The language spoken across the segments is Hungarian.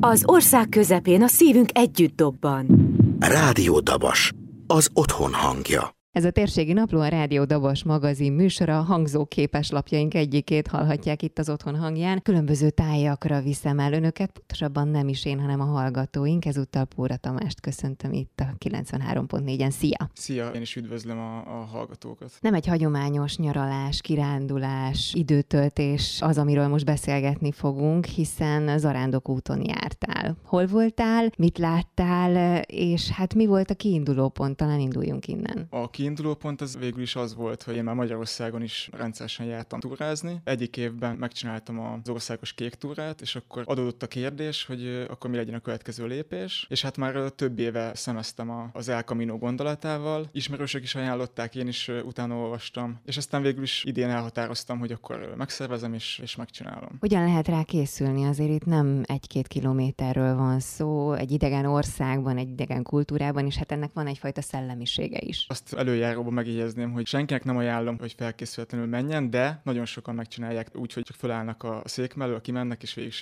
Az ország közepén a szívünk együtt dobban. Rádió Dabas, az otthon hangja. Ez a térségi napló a Rádió Dabas magazin műsora, hangzó lapjaink egyikét hallhatják itt az otthon hangján. Különböző tájakra viszem el önöket, pontosabban nem is én, hanem a hallgatóink. Ezúttal Póra Tamást köszöntöm itt a 93.4-en. Szia! Szia! Én is üdvözlöm a, a hallgatókat. Nem egy hagyományos nyaralás, kirándulás, időtöltés az, amiről most beszélgetni fogunk, hiszen zarándok úton jártál. Hol voltál, mit láttál, és hát mi volt a kiinduló pont? Talán induljunk innen. A kiinduló pont az végül is az volt, hogy én már Magyarországon is rendszeresen jártam túrázni. Egyik évben megcsináltam az országos kék túrát, és akkor adódott a kérdés, hogy akkor mi legyen a következő lépés. És hát már több éve szemeztem az El Camino gondolatával. Ismerősök is ajánlották, én is utána olvastam. És aztán végül is idén elhatároztam, hogy akkor megszervezem és, és megcsinálom. Hogyan lehet rá készülni? Azért itt nem egy-két kilométerről van szó, egy idegen országban, egy idegen kultúrában, és hát ennek van egyfajta szellemisége is. Azt elő előjáróban megjegyezném, hogy senkinek nem ajánlom, hogy felkészületlenül menjen, de nagyon sokan megcsinálják úgy, hogy csak fölállnak a szék mellől, kimennek és végig.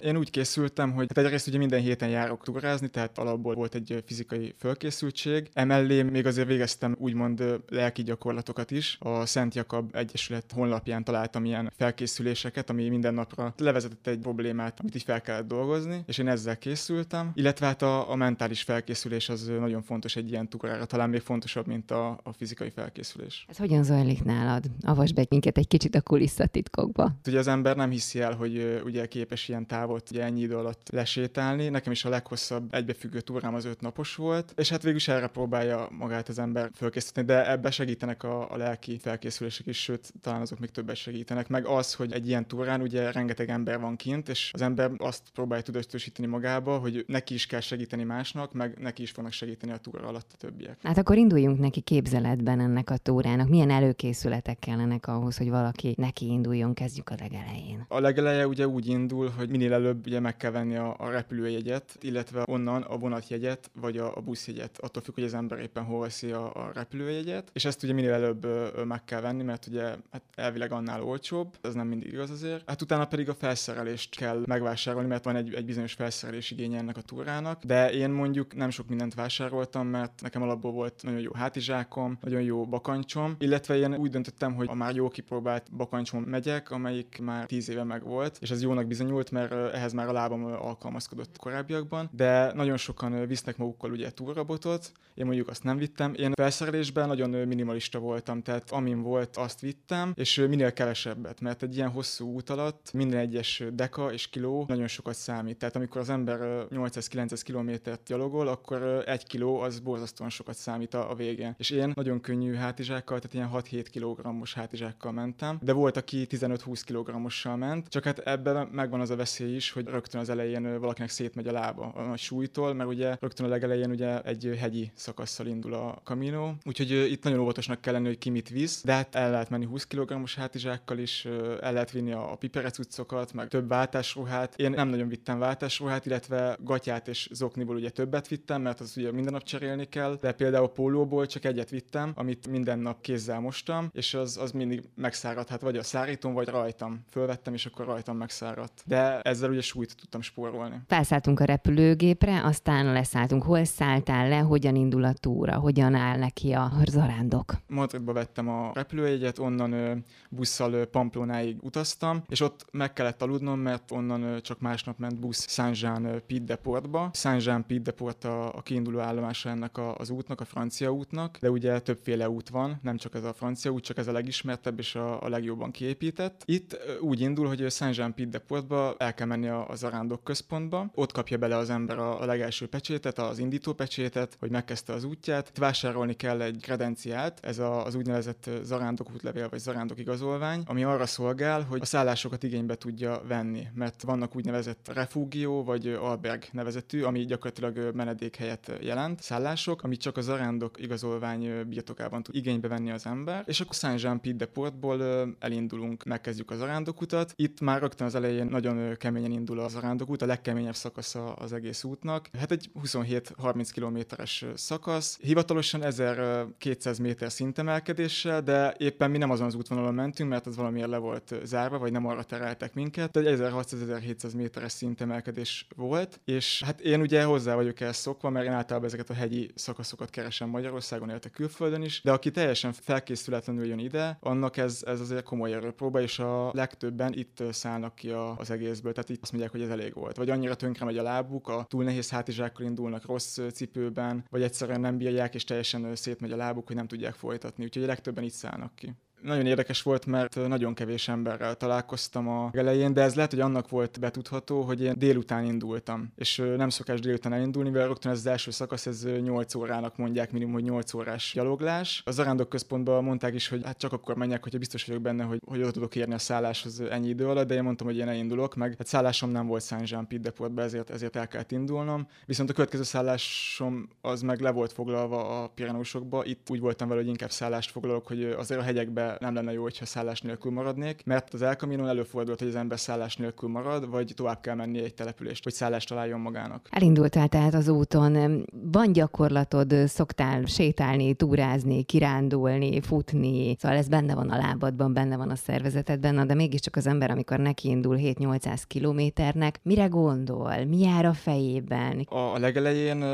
Én úgy készültem, hogy hát egyrészt ugye minden héten járok túrázni, tehát alapból volt egy fizikai fölkészültség. Emellé még azért végeztem úgymond lelki gyakorlatokat is. A Szent Jakab Egyesület honlapján találtam ilyen felkészüléseket, ami minden napra levezetett egy problémát, amit így fel kellett dolgozni, és én ezzel készültem. Illetve hát a, a mentális felkészülés az nagyon fontos egy ilyen túrára, talán még fontosabb, mint a a, fizikai felkészülés. Ez hogyan zajlik nálad? Avasd be minket egy kicsit a kulisszatitkokba. Ugye az ember nem hiszi el, hogy ugye képes ilyen távot ugye ennyi idő alatt lesétálni. Nekem is a leghosszabb egybefüggő túrám az öt napos volt, és hát végül is erre próbálja magát az ember felkészíteni, de ebbe segítenek a, a lelki felkészülések is, sőt, talán azok még többet segítenek. Meg az, hogy egy ilyen túrán ugye rengeteg ember van kint, és az ember azt próbálja tudatosítani magába, hogy neki is kell segíteni másnak, meg neki is fognak segíteni a túra alatt a többiek. Hát akkor induljunk neki képzeletben ennek a túrának? Milyen előkészületek kellenek ahhoz, hogy valaki neki induljon? Kezdjük a legelején. A legeleje ugye úgy indul, hogy minél előbb ugye meg kell venni a, a repülőjegyet, illetve onnan a vonatjegyet, vagy a, a buszjegyet, attól függ, hogy az ember éppen hol veszi a, a repülőjegyet. És ezt ugye minél előbb ö, meg kell venni, mert ugye hát elvileg annál olcsóbb, ez nem mindig igaz azért. Hát utána pedig a felszerelést kell megvásárolni, mert van egy, egy bizonyos felszerelés igénye ennek a túrának. De én mondjuk nem sok mindent vásároltam, mert nekem alapból volt nagyon jó hátizsák, zsákom, nagyon jó bakancsom, illetve én úgy döntöttem, hogy a már jó kipróbált bakancsom megyek, amelyik már tíz éve meg volt, és ez jónak bizonyult, mert ehhez már a lábam alkalmazkodott korábbiakban, de nagyon sokan visznek magukkal ugye túrabotot, én mondjuk azt nem vittem. Én felszerelésben nagyon minimalista voltam, tehát amin volt, azt vittem, és minél kevesebbet, mert egy ilyen hosszú út alatt minden egyes deka és kiló nagyon sokat számít. Tehát amikor az ember 800-900 kilométert gyalogol, akkor egy kiló az borzasztóan sokat számít a, végén. Én nagyon könnyű hátizsákkal, tehát ilyen 6-7 kg-os hátizsákkal mentem, de volt, aki 15-20 kg-ossal ment, csak hát ebben megvan az a veszély is, hogy rögtön az elején valakinek szétmegy a lába a nagy súlytól, mert ugye rögtön a legelején ugye egy hegyi szakasszal indul a Camino, úgyhogy itt nagyon óvatosnak kell lenni, hogy ki mit visz, de hát el lehet menni 20 kg-os hátizsákkal is, el lehet vinni a, piperecucokat, meg több váltásruhát. Én nem nagyon vittem váltásruhát, illetve gatyát és zokniból ugye többet vittem, mert az ugye minden nap cserélni kell, de például pólóból csak egyet vittem, amit minden nap kézzel mostam, és az, az mindig megszáradt, hát vagy a szárítón, vagy rajtam. Fölvettem, és akkor rajtam megszáradt. De ezzel ugye súlyt tudtam spórolni. Felszálltunk a repülőgépre, aztán leszálltunk. Hol szálltál le, hogyan indul a túra, hogyan áll neki a zarándok? Madridba vettem a repülőjegyet, onnan busszal Pamplonáig utaztam, és ott meg kellett aludnom, mert onnan csak másnap ment busz Saint-Jean Pied-de-Portba. Saint-Jean Pied-de-Port a, a kiinduló állomása ennek a, az útnak, a francia útnak, de ugye többféle út van, nem csak ez a francia út, csak ez a legismertebb és a, a legjobban kiépített. Itt úgy indul, hogy Saint-Jean-Pied-de-Portba el kell menni a, a zarándok központba, ott kapja bele az ember a, a legelső pecsétet, az indító pecsétet, hogy megkezdte az útját. Itt vásárolni kell egy kredenciált, ez a, az úgynevezett zarándok útlevél vagy zarándok igazolvány, ami arra szolgál, hogy a szállásokat igénybe tudja venni, mert vannak úgynevezett refúgió vagy alberg nevezetű, ami gyakorlatilag menedékhelyet jelent, szállások, amit csak a zarándok igazolvány kormány birtokában tud igénybe venni az ember, és akkor Saint-Jean-Pied de Portból elindulunk, megkezdjük az arándokutat. Itt már rögtön az elején nagyon keményen indul az arándokút, a legkeményebb szakasza az egész útnak. Hát egy 27-30 kilométeres szakasz, hivatalosan 1200 méter szintemelkedéssel, de éppen mi nem azon az útvonalon mentünk, mert az valamiért le volt zárva, vagy nem arra tereltek minket. Tehát 1600-1700 méteres szintemelkedés volt, és hát én ugye hozzá vagyok ezt szokva, mert én általában ezeket a hegyi szakaszokat keresem Magyarországon, illetve külföldön is, de aki teljesen felkészületlenül jön ide, annak ez, ez azért komoly erőpróba, és a legtöbben itt szállnak ki az egészből. Tehát itt azt mondják, hogy ez elég volt. Vagy annyira tönkre megy a lábuk, a túl nehéz hátizsákkal indulnak rossz cipőben, vagy egyszerűen nem bírják, és teljesen szétmegy a lábuk, hogy nem tudják folytatni. Úgyhogy a legtöbben itt szállnak ki nagyon érdekes volt, mert nagyon kevés emberrel találkoztam a elején, de ez lehet, hogy annak volt betudható, hogy én délután indultam. És nem szokás délután elindulni, mivel rögtön ez az első szakasz, ez 8 órának mondják minimum, hogy 8 órás gyaloglás. Az arándok központban mondták is, hogy hát csak akkor menjek, hogyha biztos vagyok benne, hogy, hogy oda tudok érni a szálláshoz ennyi idő alatt, de én mondtam, hogy én elindulok, meg hát szállásom nem volt Saint Jean Pied Deportba, ezért, ezért el kellett indulnom. Viszont a következő szállásom az meg le volt foglalva a Pirenusokba. Itt úgy voltam vele, hogy inkább szállást foglalok, hogy azért a hegyekbe nem lenne jó, hogyha szállás nélkül maradnék, mert az El Camino előfordult, hogy az ember szállás nélkül marad, vagy tovább kell menni egy települést, hogy szállást találjon magának. Elindultál tehát az úton. Van gyakorlatod, szoktál sétálni, túrázni, kirándulni, futni, szóval ez benne van a lábadban, benne van a szervezetedben, de mégiscsak az ember, amikor nekiindul 7-800 kilométernek, mire gondol, mi jár a fejében? A, a legelején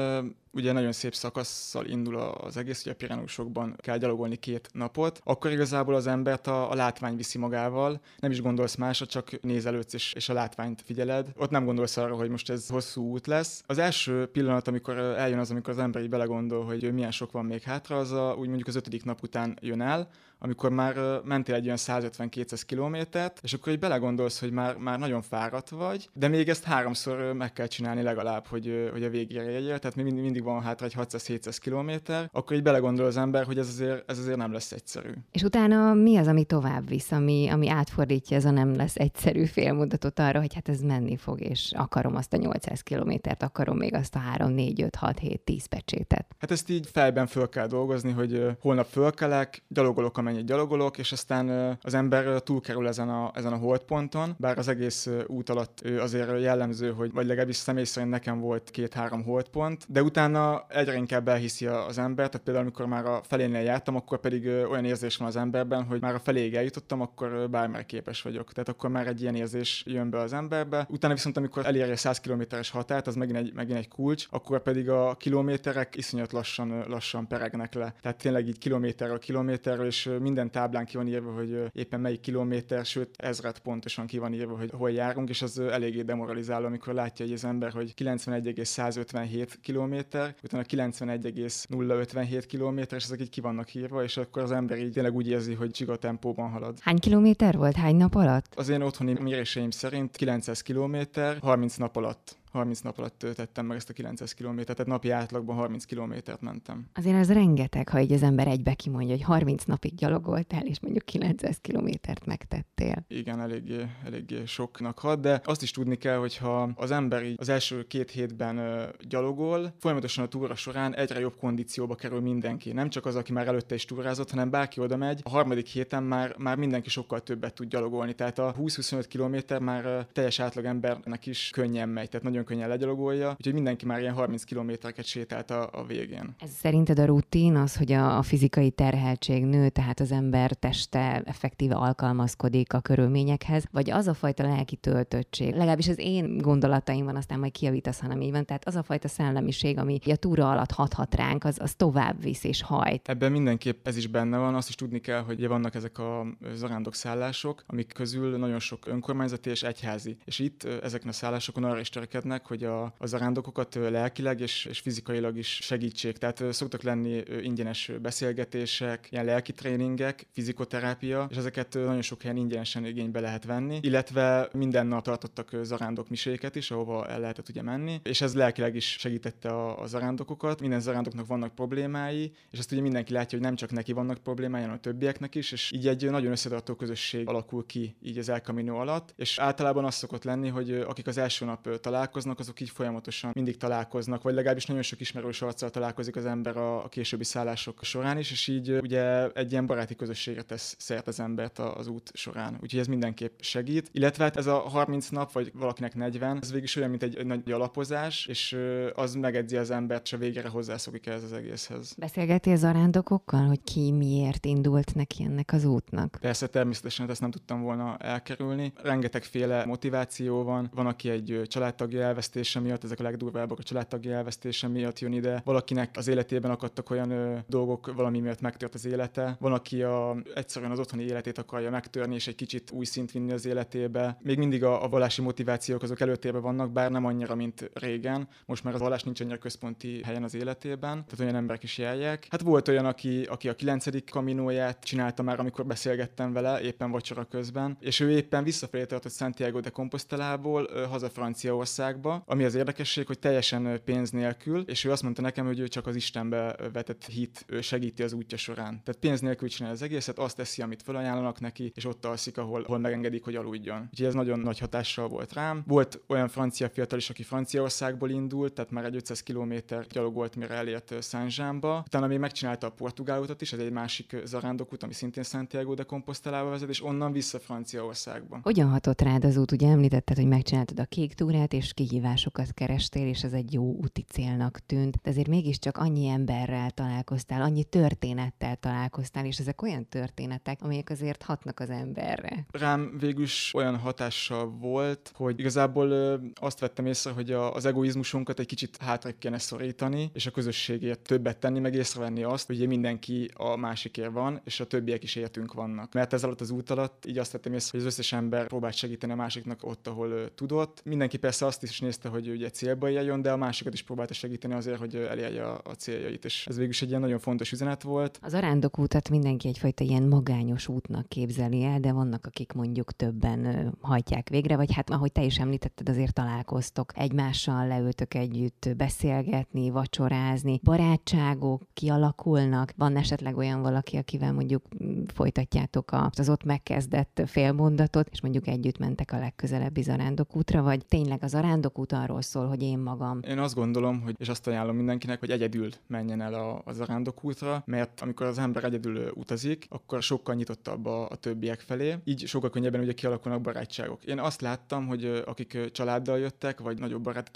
ugye nagyon szép szakasszal indul az egész, ugye a Pirenusokban kell gyalogolni két napot, akkor igazából az embert a, a látvány viszi magával, nem is gondolsz másra, csak nézelődsz és, és a látványt figyeled. Ott nem gondolsz arra, hogy most ez hosszú út lesz. Az első pillanat, amikor eljön az, amikor az ember így belegondol, hogy milyen sok van még hátra, az a, úgy mondjuk az ötödik nap után jön el, amikor már mentél egy olyan 150-200 kilométert, és akkor így belegondolsz, hogy már, már nagyon fáradt vagy, de még ezt háromszor meg kell csinálni legalább, hogy, hogy a végére jegyél, tehát mindig, mindig van hátra egy 600-700 kilométer, akkor így belegondol az ember, hogy ez azért, ez azért nem lesz egyszerű. És utána mi az, ami tovább visz, ami, ami átfordítja ez a nem lesz egyszerű félmondatot arra, hogy hát ez menni fog, és akarom azt a 800 kilométert, akarom még azt a 3, 4, 5, 6, 7, 10 pecsétet. Hát ezt így fejben föl kell dolgozni, hogy holnap fölkelek, gyalogolok, amennyit gyalogolok, és aztán az ember túlkerül ezen a, ezen a holdponton, bár az egész út alatt azért jellemző, hogy vagy legalábbis személy szerint nekem volt két-három holdpont, de utána egyre inkább elhiszi az ember, tehát például amikor már a felénél jártam, akkor pedig olyan érzés van az emberben, hogy már a feléig eljutottam, akkor bármire képes vagyok. Tehát akkor már egy ilyen érzés jön be az emberbe. Utána viszont, amikor elérje a 100 kilométeres határt, az megint egy, megint egy kulcs, akkor pedig a kilométerek iszonyat lassan, lassan peregnek le. Tehát tényleg így kilométerről kilométerről, és minden táblán ki van írva, hogy éppen melyik kilométer, sőt ezret pontosan ki van írva, hogy hol járunk, és az eléggé demoralizáló, amikor látja hogy az ember, hogy 91,157 kilométer, utána 91,057 kilométer, és ezek így ki vannak írva, és akkor az ember így tényleg úgy érzi, hogy csiga tempóban halad. Hány kilométer volt? Hány nap alatt? Az én otthoni méréseim szerint 900 kilométer, 30 nap alatt. 30 nap alatt tettem meg ezt a 900 kilométert, tehát napi átlagban 30 kilométert mentem. Azért az rengeteg, ha így az ember egybe kimondja, hogy 30 napig gyalogoltál, és mondjuk 900 kilométert megtettél. Igen, eléggé, eléggé soknak hat, de azt is tudni kell, hogy ha az ember így az első két hétben ö, gyalogol, folyamatosan a túra során egyre jobb kondícióba kerül mindenki. Nem csak az, aki már előtte is túrázott, hanem bárki oda megy. A harmadik héten már, már mindenki sokkal többet tud gyalogolni. Tehát a 20-25 kilométer már teljes átlag embernek is könnyen megy. Tehát nagyon nagyon könnyen legyalogolja, úgyhogy mindenki már ilyen 30 kilométereket sétált a, a végén. Ez szerinted a rutin az, hogy a, a fizikai terheltség nő, tehát az ember teste effektíve alkalmazkodik a körülményekhez, vagy az a fajta lelki töltöttség, legalábbis az én gondolataimban, aztán majd kiavítasz, hanem így van, tehát az a fajta szellemiség, ami a túra alatt hathat ránk, az, az tovább visz és hajt. Ebben mindenképp ez is benne van, azt is tudni kell, hogy vannak ezek a zarándok szállások, amik közül nagyon sok önkormányzati és egyházi. És itt ezeken a szállásokon arra is törekednek, hogy a, az arándokokat lelkileg és, és fizikailag is segítsék. Tehát szoktak lenni ingyenes beszélgetések, ilyen lelki tréningek, fizikoterápia, és ezeket nagyon sok helyen ingyenesen igénybe lehet venni, illetve minden nap tartottak zarándok miséket is, ahova el lehetett ugye menni, és ez lelkileg is segítette a, a zarándokokat. Minden zarándoknak vannak problémái, és ezt ugye mindenki látja, hogy nem csak neki vannak problémái, hanem a többieknek is, és így egy nagyon összetartó közösség alakul ki így az El Camino alatt, és általában az szokott lenni, hogy akik az első nap találkoznak, találkoznak, azok így folyamatosan mindig találkoznak, vagy legalábbis nagyon sok ismerős arccal találkozik az ember a, a későbbi szállások során is, és így ugye egy ilyen baráti közösségre tesz szert az embert az út során. Úgyhogy ez mindenképp segít. Illetve hát ez a 30 nap, vagy valakinek 40, ez végig is olyan, mint egy, egy nagy alapozás, és az megedzi az embert, és a végére hozzászokik ez az egészhez. Beszélgetél zarándokokkal, hogy ki miért indult neki ennek az útnak? Persze, természetesen hát ezt nem tudtam volna elkerülni. Rengetegféle motiváció van. Van, aki egy családtagja elvesztése miatt, ezek a legdurvábbak a családtagja elvesztése miatt jön ide. Valakinek az életében akadtak olyan ö, dolgok, valami miatt megtört az élete. Van, aki a, egyszerűen az otthoni életét akarja megtörni, és egy kicsit új szint vinni az életébe. Még mindig a, a vallási motivációk azok előtérben vannak, bár nem annyira, mint régen. Most már az vallás nincs annyira központi helyen az életében, tehát olyan emberek is járják. Hát volt olyan, aki, aki a kilencedik kaminóját csinálta már, amikor beszélgettem vele, éppen vacsora közben, és ő éppen visszafelé tartott Santiago de Compostelából haza Franciaországba, ami az érdekesség, hogy teljesen pénz nélkül, és ő azt mondta nekem, hogy ő csak az Istenbe vetett hit segíti az útja során. Tehát pénz nélkül csinálja az egészet, azt teszi, amit felajánlanak neki, és ott alszik, ahol, ahol megengedik, hogy aludjon. Úgyhogy ez nagyon nagy hatással volt rám. Volt olyan francia fiatal is, aki Franciaországból indult, tehát már egy 500 km gyalogolt, mire elért Szánzsámba. Utána még megcsinálta a portugál utat is, ez egy másik zarándokút, ami szintén Santiago de Compostelába vezet, és onnan vissza Franciaországba. Hogyan hatott rád az út? Ugye említetted, hogy megcsináltad a kék túrát, és kihívásokat kerestél, és ez egy jó úti célnak tűnt, de azért mégiscsak annyi emberrel találkoztál, annyi történettel találkoztál, és ezek olyan történetek, amelyek azért hatnak az emberre. Rám végül is olyan hatással volt, hogy igazából ö, azt vettem észre, hogy a, az egoizmusunkat egy kicsit hátra kéne szorítani, és a közösségért többet tenni, meg észrevenni azt, hogy mindenki a másikért van, és a többiek is értünk vannak. Mert ez alatt az út alatt így azt vettem észre, hogy az összes ember próbált segíteni a másiknak ott, ahol ö, tudott. Mindenki persze azt is nézte, hogy ugye célba jön, de a másikat is próbálta segíteni azért, hogy elérje a, a céljait. És ez végül is egy ilyen nagyon fontos üzenet volt. Az arándokútat mindenki egyfajta ilyen magányos útnak képzeli el, de vannak, akik mondjuk többen hajtják végre, vagy hát ahogy te is említetted, azért találkoztok egymással, leültök együtt beszélgetni, vacsorázni, barátságok kialakulnak. Van esetleg olyan valaki, akivel mondjuk mm, folytatjátok az ott megkezdett félmondatot, és mondjuk együtt mentek a legközelebbi zarándokútra, vagy tényleg az arándokút arról szól, hogy én magam. Én azt gondolom, hogy, és azt ajánlom mindenkinek, hogy egyedül menjen el a, a zarándokútra, mert amikor az ember egyedül utazik, akkor sokkal nyitottabb a, a többiek felé, így sokkal könnyebben ugye kialakulnak barátságok. Én azt láttam, hogy akik családdal jöttek, vagy nagyobb baráti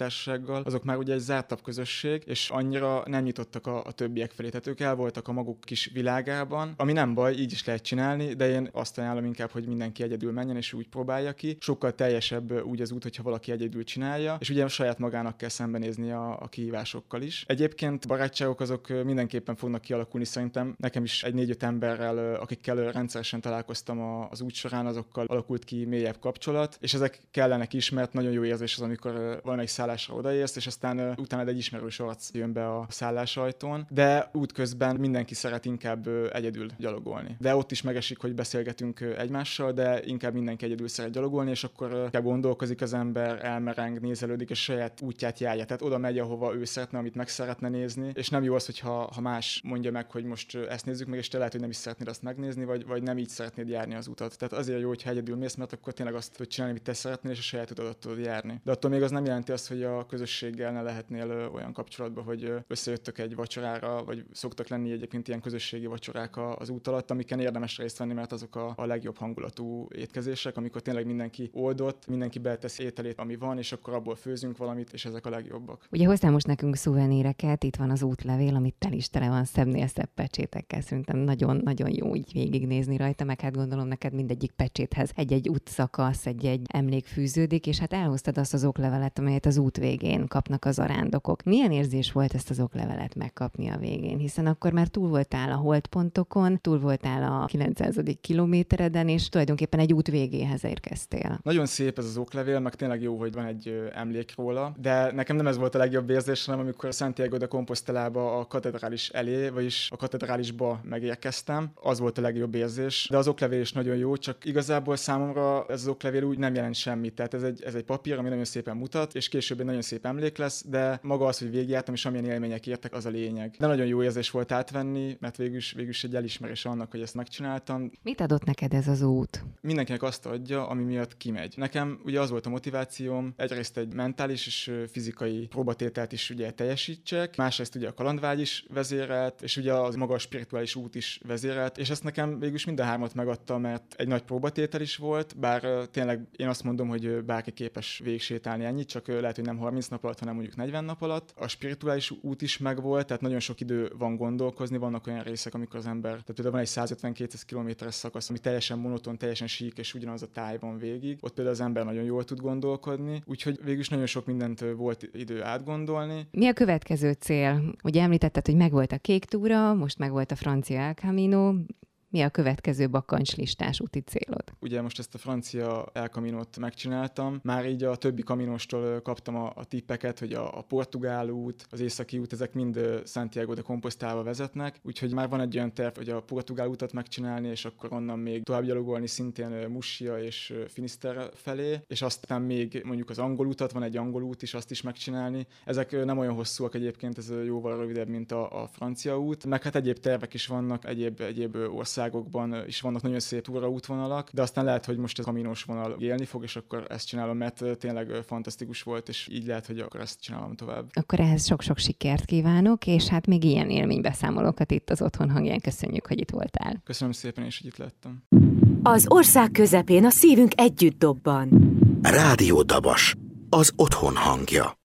azok már ugye egy zártabb közösség, és annyira nem nyitottak a, a többiek felé. Tehát ők el voltak a maguk kis világában, ami nem baj, így is lehet csinálni, de én azt ajánlom inkább, hogy mindenki egyedül menjen és úgy próbálja ki. Sokkal teljesebb úgy az út, hogyha valaki egyedül csinálja, és ugye saját magának kell szembenézni a, a kihívásokkal is. Egyébként barátságok azok mindenképpen fognak kialakulni szerintem. Nekem is egy négy-öt emberrel, akikkel rendszeresen találkoztam az út során, azokkal alakult ki mélyebb kapcsolat, és ezek kellenek is, mert nagyon jó érzés az, amikor valamelyik szállásra odaérsz, és aztán utána egy ismerős arc jön be a szállásajtón, de útközben mindenki szeret inkább egyedül gyalogolni. De ott is megesik, hogy beszélgetünk egymással, de inkább mindenki egyedül szeret gyalogolni, és akkor kell gondolkozik az ember, elmereng, nézelődik, és saját útját járja. Tehát oda megy, ahova ő szeretne, amit meg szeretne nézni, és nem jó az, hogyha ha más mondja meg, hogy most ezt nézzük meg, és te lehet, hogy nem is szeretnéd azt megnézni, vagy, vagy nem így szeretnéd járni az utat. Tehát azért jó, hogyha egyedül mész, mert akkor tényleg azt tudod csinálni, amit te szeretnél, és a saját utadat tudod járni. De attól még az nem jelenti azt, hogy a közösséggel ne lehetnél olyan kapcsolatban, hogy összejöttök egy vacsorára, vagy szoktak lenni egyébként ilyen közösségi vacsorák az út alatt, amiken érdemes részt venni, mert azok a, a legjobb hangulatú étkezések, amikor tényleg mindenki oldott, mindenki betesz ételét, ami van, és akkor abból főzünk valamit, és ezek a legjobbak. Ugye hoztál most nekünk szuveníreket, itt van az útlevél, amit tel is tele van szebbnél szebb pecsétekkel, szerintem nagyon-nagyon jó így végignézni rajta, meg hát gondolom neked mindegyik pecséthez egy-egy útszakasz, egy-egy emlék fűződik, és hát elhoztad azt az oklevelet, amelyet az út végén kapnak az arándokok. Milyen érzés volt ezt az oklevelet megkapni a végén? Hiszen akkor már túl voltál a holdpontokon, túl voltál a 900. kilométereden, és tulajdonképpen egy út végéhez érkeztél. Nagyon szép ez az oklevél, meg tényleg jó, hogy van egy emlék róla, de nekem nem ez volt a legjobb érzés, hanem amikor Santiago de Compostelába a katedrális elé, vagyis a katedrálisba megérkeztem, az volt a legjobb érzés, de az oklevél is nagyon jó, csak igazából számomra ez az oklevél úgy nem jelent semmit. Tehát ez egy, ez egy papír, ami nagyon szépen mutat, és később egy nagyon szép emlék lesz, de maga az, hogy végigjártam, és amilyen élmények értek, az a lényeg. De nagyon jó érzés volt átvenni, mert végül is, végül is egy elismerés annak, hogy ezt megcsináltam. Mit adott neked ez az út? Mindenkinek azt adja, ami miatt kimegy. Nekem ugye az volt a motivációm, egyrészt egyrészt egy mentális és fizikai próbatételt is ugye teljesítsek, másrészt ugye a kalandvágy is vezérelt, és ugye az maga a spirituális út is vezérelt, és ezt nekem végülis mind a hármat megadta, mert egy nagy próbatétel is volt, bár tényleg én azt mondom, hogy bárki képes végsétálni ennyit, csak lehet, hogy nem 30 nap alatt, hanem mondjuk 40 nap alatt. A spirituális út is megvolt, tehát nagyon sok idő van gondolkozni, vannak olyan részek, amikor az ember, tehát például van egy 150-200 kilométeres szakasz, ami teljesen monoton, teljesen sík, és ugyanaz a táj van végig. Ott például az ember nagyon jól tud gondolkodni, úgyhogy végül is nagyon sok mindent volt idő átgondolni. Mi a következő cél? Ugye említetted, hogy megvolt a kék túra, most megvolt a francia El Camino, mi a következő bakancslistás úti célod? Ugye most ezt a francia elkaminót megcsináltam, már így a többi kaminostól kaptam a, a tippeket, hogy a, a portugál út, az északi út, ezek mind Santiago de Compostela vezetnek, úgyhogy már van egy olyan terv, hogy a portugál utat megcsinálni, és akkor onnan még tovább gyalogolni szintén Musia és Finisterre felé, és aztán még mondjuk az angol utat, van egy angol út is, azt is megcsinálni. Ezek nem olyan hosszúak egyébként, ez jóval rövidebb, mint a, a francia út, meg hát egyéb tervek is vannak, egyéb, egyéb ország országokban is vannak nagyon szép útvonalak, de aztán lehet, hogy most ez a kaminós vonal élni fog, és akkor ezt csinálom, mert tényleg fantasztikus volt, és így lehet, hogy akkor ezt csinálom tovább. Akkor ehhez sok-sok sikert kívánok, és hát még ilyen élménybeszámolókat itt az Otthon hangján köszönjük, hogy itt voltál. Köszönöm szépen, és hogy itt lettem. Az ország közepén a szívünk együtt dobban. Rádió Dabas, az otthon hangja.